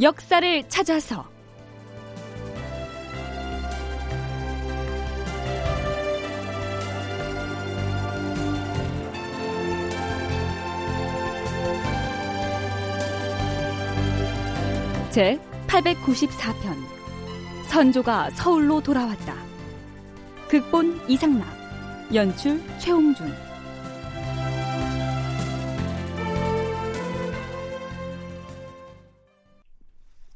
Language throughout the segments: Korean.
역사를 찾아서 제 894편 선조가 서울로 돌아왔다. 극본 이상락 연출 최홍준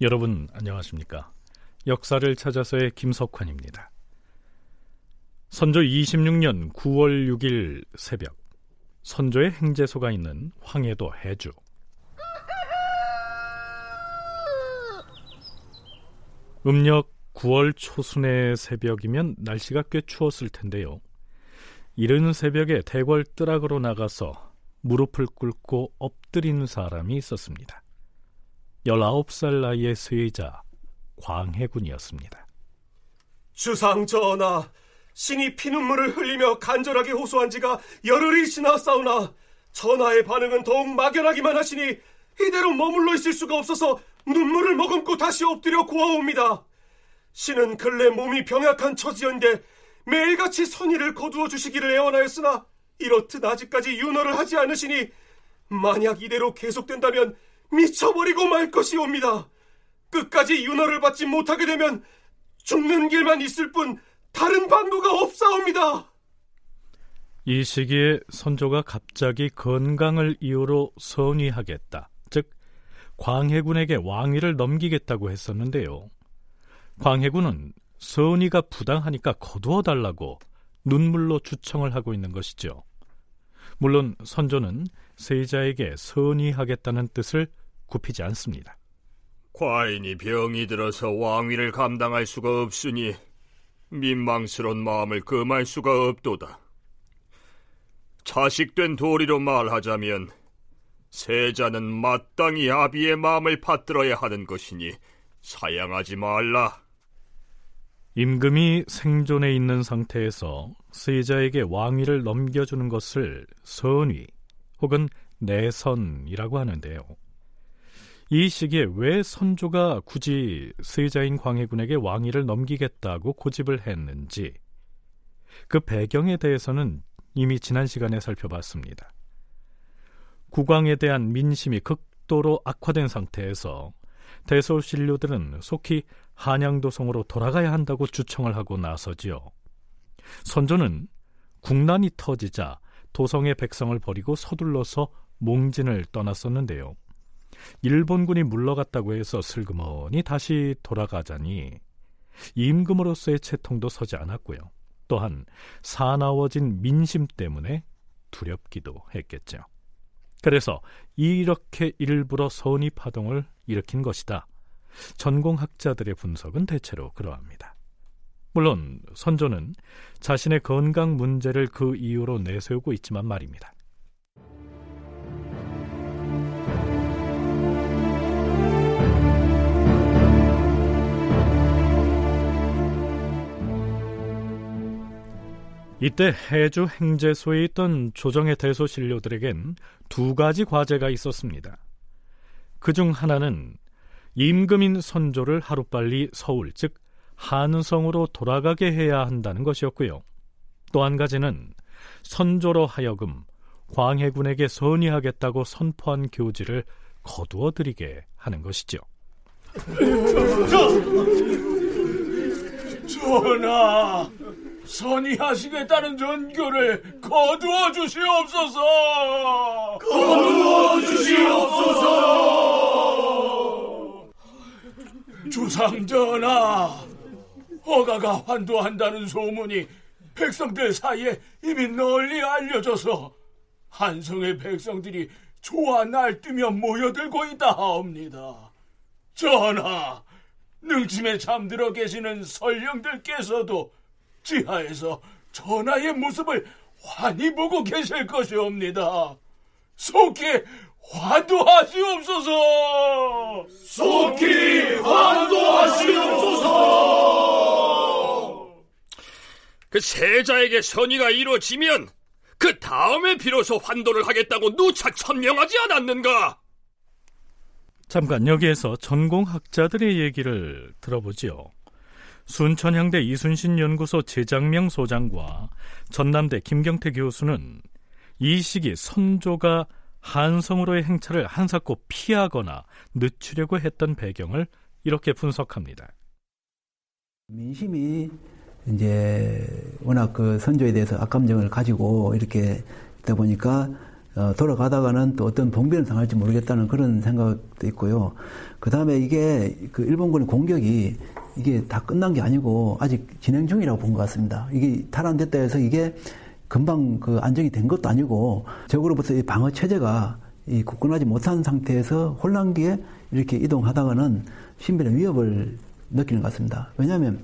여러분 안녕하십니까? 역사를 찾아서의 김석환입니다. 선조 26년 9월 6일 새벽 선조의 행제소가 있는 황해도 해주 음력 9월 초순의 새벽이면 날씨가 꽤 추웠을 텐데요. 이른 새벽에 대궐 뜨락으로 나가서 무릎을 꿇고 엎드린 사람이 있었습니다. 19살 나이의 세자 광해군이었습니다. 주상 전하, 신이 피눈물을 흘리며 간절하게 호소한 지가 열흘이 지나싸우나 전하의 반응은 더욱 막연하기만 하시니 이대로 머물러 있을 수가 없어서 눈물을 머금고 다시 엎드려 고아옵니다. 신은 근래 몸이 병약한 처지연데 매일같이 선의를 거두어 주시기를 애원하였으나 이렇듯 아직까지 윤허를 하지 않으시니 만약 이대로 계속된다면 미쳐버리고 말 것이옵니다. 끝까지 윤허를 받지 못하게 되면 죽는 길만 있을 뿐 다른 방도가 없사옵니다. 이 시기에 선조가 갑자기 건강을 이유로 선위하겠다. 즉 광해군에게 왕위를 넘기겠다고 했었는데요. 광해군은 선위가 부당하니까 거두어 달라고 눈물로 주청을 하고 있는 것이죠. 물론 선조는 세자에게 선위하겠다는 뜻을 굽히지 않습니다. 과인이 병이 들어서 왕위를 감당할 수가 없으니 민망스러운 마음을 금할 수가 없도다. 자식된 도리로 말하자면 세자는 마땅히 아비의 마음을 받들어야 하는 것이니 사양하지 말라. 임금이 생존해 있는 상태에서 세자에게 왕위를 넘겨주는 것을 선위 혹은 내선이라고 하는데요. 이 시기에 왜 선조가 굳이 세자인 광해군에게 왕위를 넘기겠다고 고집을 했는지 그 배경에 대해서는 이미 지난 시간에 살펴봤습니다. 국왕에 대한 민심이 극도로 악화된 상태에서 대소신료들은 속히 한양도성으로 돌아가야 한다고 주청을 하고 나서지요. 선조는 국난이 터지자 도성의 백성을 버리고 서둘러서 몽진을 떠났었는데요. 일본군이 물러갔다고 해서 슬그머니 다시 돌아가자니 임금으로서의 채통도 서지 않았고요. 또한 사나워진 민심 때문에 두렵기도 했겠죠. 그래서 이렇게 일부러 선의 파동을 일으킨 것이다. 전공학자들의 분석은 대체로 그러합니다. 물론 선조는 자신의 건강 문제를 그 이유로 내세우고 있지만 말입니다. 이때 해주 행제소에 있던 조정의 대소신료들에겐 두 가지 과제가 있었습니다. 그 중 하나는 임금인 선조를 하루빨리 서울, 즉 한성으로 돌아가게 해야 한다는 것이었고요. 또 한 가지는 선조로 하여금 광해군에게 선의하겠다고 선포한 교지를 거두어드리게 하는 것이죠. 전하, 선의하시겠다는 전교를 거두어 주시옵소서. 거두어 주시옵소서. 주상 전하, 허가가 환도한다는 소문이 백성들 사이에 이미 널리 알려져서 한성의 백성들이 좋아 날뛰며 모여들고 있다 하옵니다. 전하, 능침에 잠들어 계시는 설령들께서도 지하에서 전하의 모습을 환히 보고 계실 것이옵니다. 속히 환도하시옵소서. 속히 환도하시옵소서. 그 세자에게 선의가 이루어지면 그 다음에 비로소 환도를 하겠다고 누차 천명하지 않았는가? 잠깐 여기에서 전공학자들의 얘기를 들어보지요. 순천향대 이순신 연구소 재장명 소장과 전남대 김경태 교수는 이 시기 선조가 한성으로의 행차를 한사코 피하거나 늦추려고 했던 배경을 이렇게 분석합니다. 민심이 이제 워낙 그 선조에 대해서 악감정을 가지고 이렇게 있다 보니까 어, 돌아가다가는 또 어떤 봉변을 당할지 모르겠다는 그런 생각도 있고요. 그 다음에 이게 그 일본군의 공격이 이게 다 끝난 게 아니고 아직 진행 중이라고 본 것 같습니다. 이게 탈환됐다 해서 이게 금방 그 안정이 된 것도 아니고 적으로부터 이 방어 체제가 이 굳건하지 못한 상태에서 혼란기에 이렇게 이동하다가는 신변의 위협을 느끼는 것 같습니다. 왜냐하면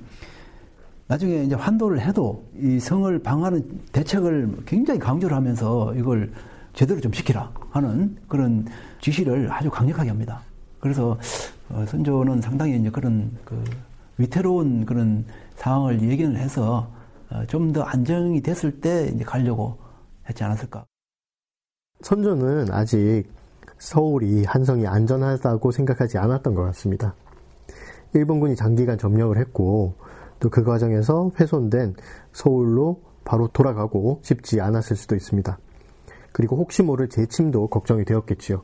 나중에 이제 환도를 해도 이 성을 방하는 대책을 굉장히 강조를 하면서 이걸 제대로 좀 시키라 하는 그런 지시를 아주 강력하게 합니다. 그래서 어, 선조는 상당히 이제 그런 그 위태로운 그런 상황을 예견을 해서 어, 좀 더 안정이 됐을 때 이제 가려고 했지 않았을까. 선조는 아직 서울이 한성이 안전하다고 생각하지 않았던 것 같습니다. 일본군이 장기간 점령을 했고 또 그 과정에서 훼손된 서울로 바로 돌아가고 싶지 않았을 수도 있습니다. 그리고 혹시 모를 재침도 걱정이 되었겠지요.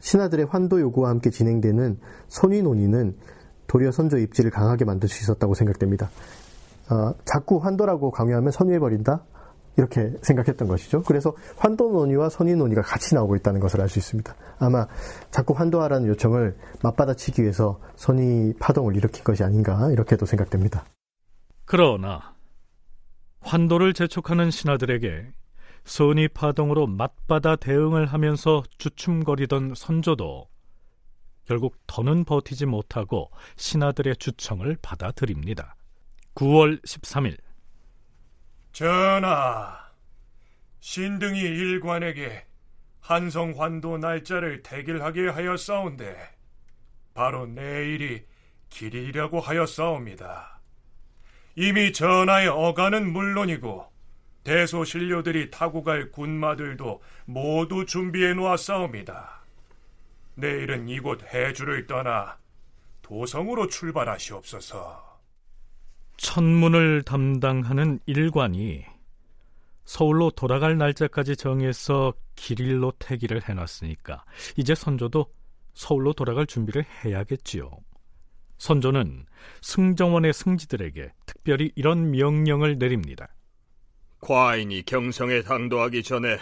신하들의 환도 요구와 함께 진행되는 선위 논의는 도리어 선조 입지를 강하게 만들 수 있었다고 생각됩니다. 어, 자꾸 환도라고 강요하면 선위해버린다? 이렇게 생각했던 것이죠. 그래서 환도 논의와 선의 논의가 같이 나오고 있다는 것을 알 수 있습니다. 아마 자꾸 환도하라는 요청을 맞받아치기 위해서 선의 파동을 일으킨 것이 아닌가 이렇게도 생각됩니다. 그러나 환도를 재촉하는 신하들에게 선의 파동으로 맞받아 대응을 하면서 주춤거리던 선조도 결국 더는 버티지 못하고 신하들의 주청을 받아들입니다. 9월 13일 전하, 신등이 일관에게 한성 환도 날짜를 대길하게 하였사온데 바로 내일이 길이라고 하였사옵니다. 이미 전하의 어가는 물론이고 대소신료들이 타고 갈 군마들도 모두 준비해 놓았사옵니다. 내일은 이곳 해주를 떠나 도성으로 출발하시옵소서. 천문을 담당하는 일관이 서울로 돌아갈 날짜까지 정해서 길일로 태기를 해놨으니까 이제 선조도 서울로 돌아갈 준비를 해야겠지요. 선조는 승정원의 승지들에게 특별히 이런 명령을 내립니다. 과인이 경성에 당도하기 전에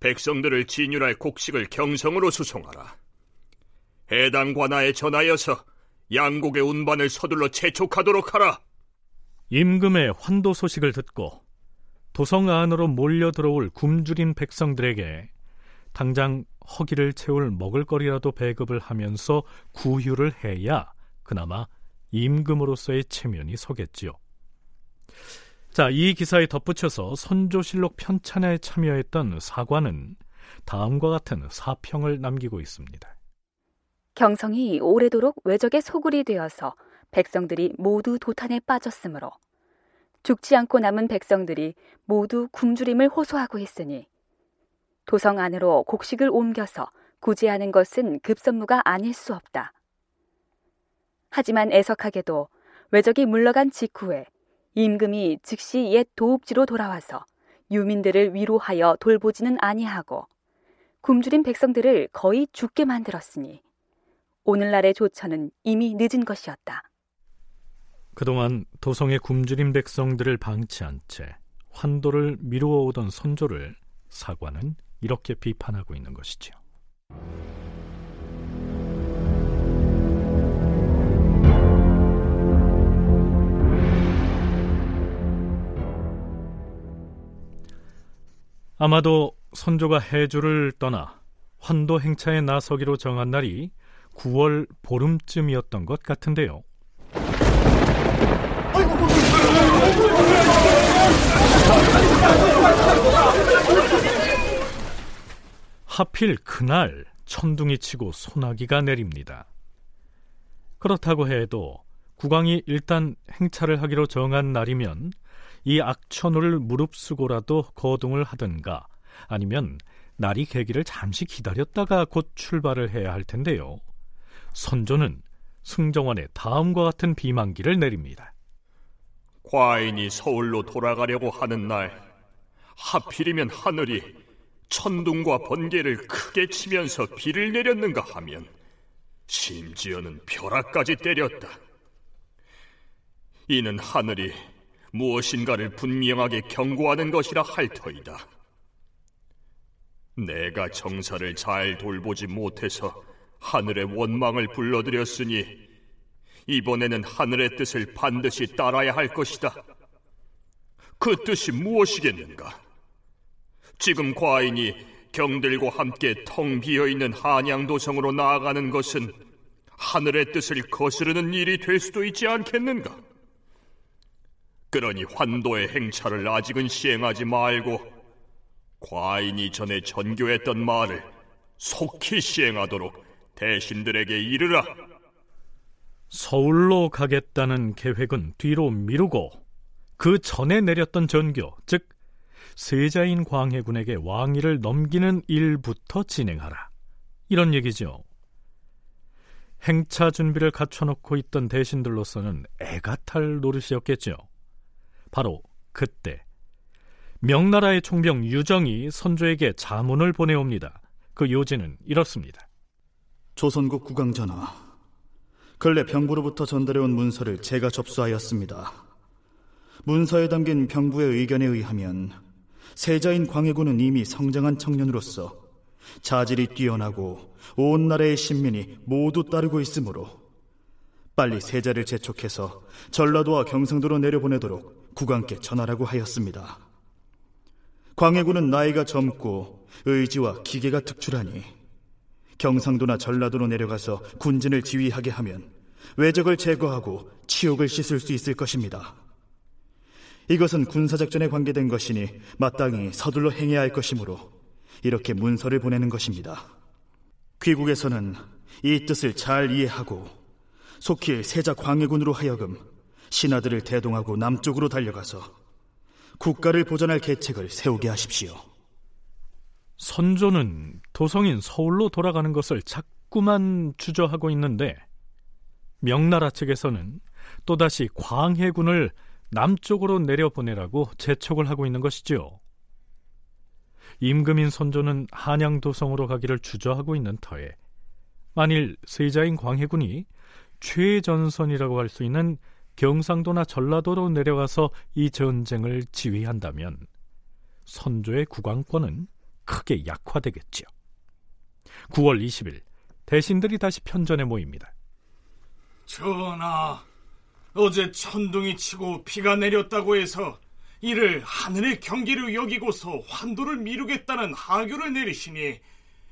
백성들을 진율할 곡식을 경성으로 수송하라. 해당 관하에 전하여서 양국의 운반을 서둘러 재촉하도록 하라. 임금의 환도 소식을 듣고 도성 안으로 몰려 들어올 굶주린 백성들에게 당장 허기를 채울 먹을거리라도 배급을 하면서 구휴를 해야 그나마 임금으로서의 체면이 서겠지요. 자, 이 기사에 덧붙여서 선조실록 편찬에 참여했던 사관은 다음과 같은 사평을 남기고 있습니다. 경성이 오래도록 외적의 소굴이 되어서 백성들이 모두 도탄에 빠졌으므로 죽지 않고 남은 백성들이 모두 굶주림을 호소하고 있으니 도성 안으로 곡식을 옮겨서 구제하는 것은 급선무가 아닐 수 없다. 하지만 애석하게도 외적이 물러간 직후에 임금이 즉시 옛 도읍지로 돌아와서 유민들을 위로하여 돌보지는 아니하고 굶주린 백성들을 거의 죽게 만들었으니 오늘날의 조처는 이미 늦은 것이었다. 그동안 도성의 굶주린 백성들을 방치한 채 환도를 미루어 오던 선조를 사관은 이렇게 비판하고 있는 것이지요. 아마도 선조가 해주를 떠나 환도 행차에 나서기로 정한 날이 9월 보름쯤이었던 것 같은데요. 하필 그날 천둥이 치고 소나기가 내립니다. 그렇다고 해도 국왕이 일단 행차를 하기로 정한 날이면 이 악천후를 무릅쓰고라도 거동을 하든가 아니면 날이 개기를 잠시 기다렸다가 곧 출발을 해야 할 텐데요. 선조는 승정원에 다음과 같은 비만기를 내립니다. 과인이 서울로 돌아가려고 하는 날 하필이면 하늘이 천둥과 번개를 크게 치면서 비를 내렸는가 하면 심지어는 벼락까지 때렸다. 이는 하늘이 무엇인가를 분명하게 경고하는 것이라 할 터이다. 내가 정사를 잘 돌보지 못해서 하늘의 원망을 불러들였으니 이번에는 하늘의 뜻을 반드시 따라야 할 것이다. 그 뜻이 무엇이겠는가? 지금 과인이 경들과 함께 텅 비어 있는 한양도성으로 나아가는 것은 하늘의 뜻을 거스르는 일이 될 수도 있지 않겠는가? 그러니 환도의 행차를 아직은 시행하지 말고 과인이 전에 전교했던 말을 속히 시행하도록 대신들에게 이르라. 서울로 가겠다는 계획은 뒤로 미루고 그 전에 내렸던 전교, 즉 세자인 광해군에게 왕위를 넘기는 일부터 진행하라. 이런 얘기죠. 행차 준비를 갖춰놓고 있던 대신들로서는 애가 탈 노릇이었겠죠. 바로 그때 명나라의 총병 유정이 선조에게 자문을 보내옵니다. 그 요지는 이렇습니다. 조선국 국왕전하, 근래 병부로부터 전달해온 문서를 제가 접수하였습니다. 문서에 담긴 병부의 의견에 의하면 세자인 광해군은 이미 성장한 청년으로서 자질이 뛰어나고 온 나라의 신민이 모두 따르고 있으므로 빨리 세자를 재촉해서 전라도와 경상도로 내려보내도록 국왕께 전하라고 하였습니다. 광해군은 나이가 젊고 의지와 기계가 특출하니 경상도나 전라도로 내려가서 군진을 지휘하게 하면 외적을 제거하고 치욕을 씻을 수 있을 것입니다. 이것은 군사작전에 관계된 것이니 마땅히 서둘러 행해야 할 것이므로 이렇게 문서를 보내는 것입니다. 귀국에서는 이 뜻을 잘 이해하고 속히 세자 광해군으로 하여금 신하들을 대동하고 남쪽으로 달려가서 국가를 보존할 계책을 세우게 하십시오. 선조는 도성인 서울로 돌아가는 것을 자꾸만 주저하고 있는데 명나라 측에서는 또다시 광해군을 남쪽으로 내려보내라고 재촉을 하고 있는 것이지요. 임금인 선조는 한양도성으로 가기를 주저하고 있는 터에 만일 세자인 광해군이 최전선이라고 할 수 있는 경상도나 전라도로 내려가서 이 전쟁을 지휘한다면 선조의 국왕권은 크게 약화되겠지요. 9월 20일 대신들이 다시 편전에 모입니다. 전하, 어제 천둥이 치고 비가 내렸다고 해서 이를 하늘의 경기로 여기고서 환도를 미루겠다는 하교를 내리시니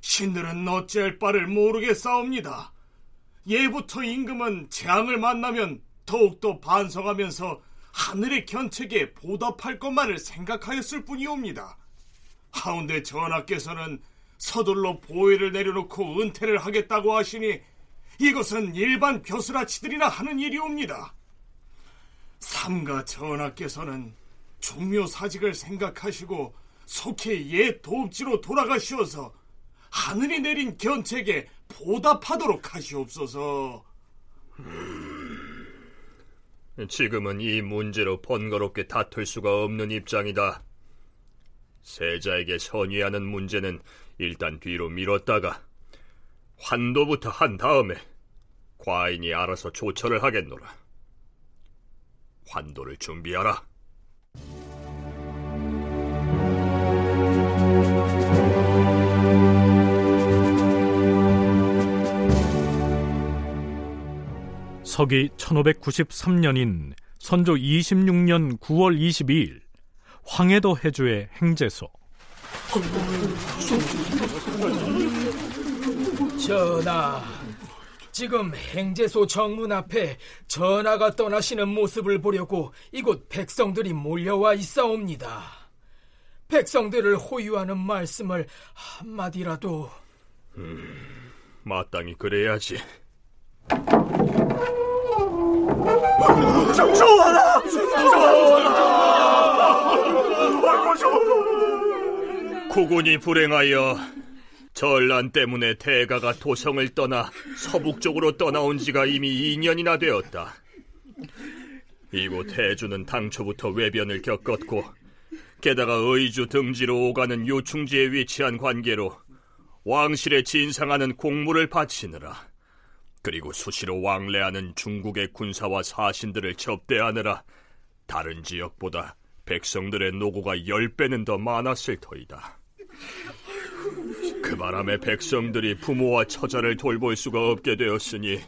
신들은 어찌할 바를 모르겠사옵니다. 예부터 임금은 재앙을 만나면 더욱더 반성하면서 하늘의 견책에 보답할 것만을 생각하였을 뿐이옵니다. 하운데 전하께서는 서둘러 보위를 내려놓고 은퇴를 하겠다고 하시니 이것은 일반 벼슬아치들이나 하는 일이옵니다. 삼가 전하께서는 종묘 사직을 생각하시고 속히 옛 도읍지로 돌아가시어서 하늘이 내린 견책에 보답하도록 하시옵소서. 지금은 이 문제로 번거롭게 다툴 수가 없는 입장이다. 세자에게 선의하는 문제는 일단 뒤로 미뤘다가 환도부터 한 다음에 과인이 알아서 조처를 하겠노라. 환도를 준비하라. 서기 1593년인 선조 26년 9월 22일 황해도 해주의 행제소 전하, 지금 행제소 정문 앞에 전하가 떠나시는 모습을 보려고 이곳 백성들이 몰려와 있사옵니다. 백성들을 호유하는 말씀을 한마디라도 음, 마땅히 그래야지. 전하! 전하! 국군이 불행하여 전란 때문에 대가가 도성을 떠나 서북쪽으로 떠나온 지가 이미 2년이나 되었다. 이곳 해주는 당초부터 외변을 겪었고 게다가 의주 등지로 오가는 요충지에 위치한 관계로 왕실에 진상하는 공물을 바치느라 그리고 수시로 왕래하는 중국의 군사와 사신들을 접대하느라 다른 지역보다 백성들의 노고가 열 배는 더 많았을 터이다. 그 바람에 백성들이 부모와 처자를 돌볼 수가 없게 되었으니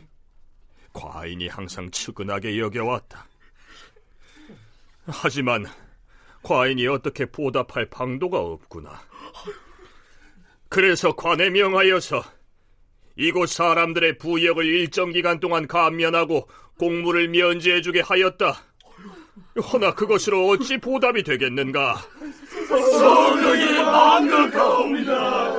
과인이 항상 측은하게 여겨왔다. 하지만 과인이 어떻게 보답할 방도가 없구나. 그래서 관에 명하여서 이곳 사람들의 부역을 일정 기간 동안 감면하고 공물을 면제해주게 하였다. 허나 그것으로 어찌 보답이 되겠는가? 성령이 망극하옵니다.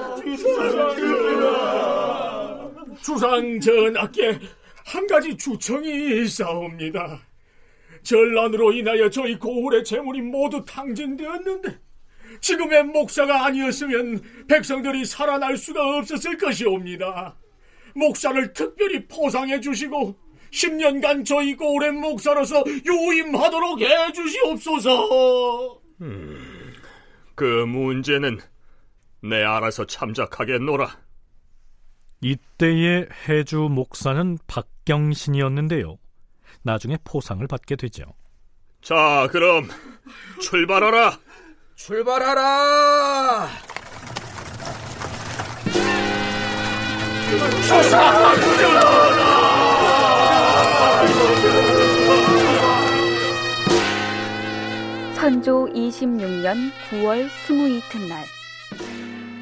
주상 전하께 한 가지 주청이 있사옵니다. 전란으로 인하여 저희 고을의 재물이 모두 탕진되었는데 지금의 목사가 아니었으면 백성들이 살아날 수가 없었을 것이옵니다. 목사를 특별히 포상해 주시고 10년간 저희 고을의 목사로서 유임하도록 해 주시옵소서. 음, 그 문제는 내 알아서 참작하겠노라. 이때의 해주 목사는 박경신이었는데요. 나중에 포상을 받게 되죠. 자, 그럼 출발하라. 출발하라. 선조 26년 9월 22이튿날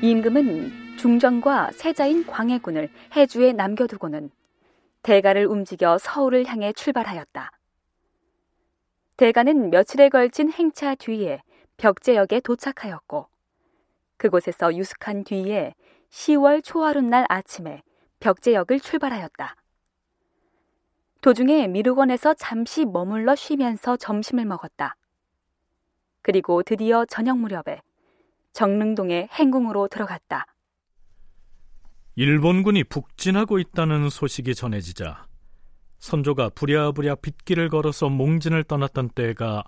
임금은 중전과 세자인 광해군을 해주에 남겨두고는 대가를 움직여 서울을 향해 출발하였다. 대가는 며칠에 걸친 행차 뒤에 벽제역에 도착하였고 그곳에서 유숙한 뒤에 10월 초하룻날 아침에 벽제역을 출발하였다. 도중에 미륵원에서 잠시 머물러 쉬면서 점심을 먹었다. 그리고 드디어 저녁 무렵에 정릉동의 행궁으로 들어갔다. 일본군이 북진하고 있다는 소식이 전해지자 선조가 부랴부랴 빗길을 걸어서 몽진을 떠났던 때가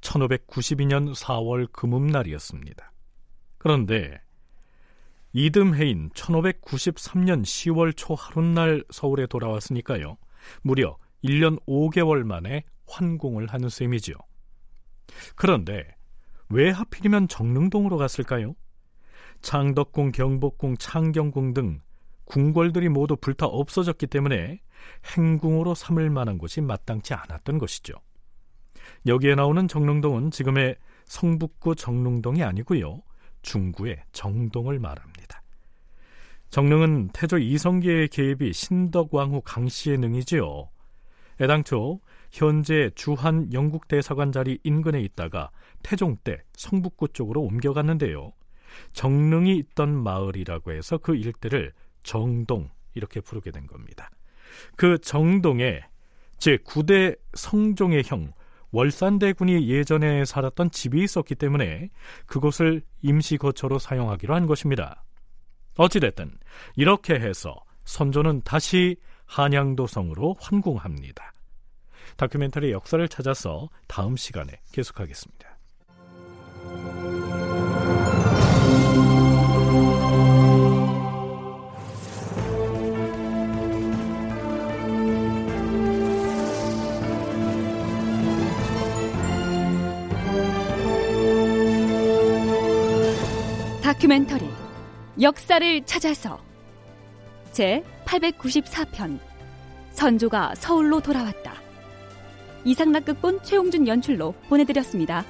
1592년 4월 금음날이었습니다. 그런데 이듬해인 1593년 10월 초 하룻날 서울에 돌아왔으니까요. 무려 1년 5개월 만에 환공을 하는 셈이지요. 그런데 왜 하필이면 정릉동으로 갔을까요? 창덕궁, 경복궁, 창경궁 등 궁궐들이 모두 불타 없어졌기 때문에 행궁으로 삼을 만한 곳이 마땅치 않았던 것이죠. 여기에 나오는 정릉동은 지금의 성북구 정릉동이 아니고요. 중구의 정동을 말합니다. 정릉은 태조 이성계의 계입이 신덕왕후 강씨의 능이지요. 애당초 현재 주한 영국 대사관 자리 인근에 있다가 태종 때 성북구 쪽으로 옮겨갔는데요. 정릉이 있던 마을이라고 해서 그 일대를 정동 이렇게 부르게 된 겁니다. 그 정동에 제9대 성종의 형 월산대군이 예전에 살았던 집이 있었기 때문에 그곳을 임시 거처로 사용하기로 한 것입니다. 어찌됐든 이렇게 해서 선조는 다시 한양도성으로 환궁합니다. 다큐멘터리 역사를 찾아서 다음 시간에 계속하겠습니다. 다큐멘터리 역사를 찾아서 제 894편 선조가 서울로 돌아왔다. 이상락극본 최홍준 연출로 보내드렸습니다.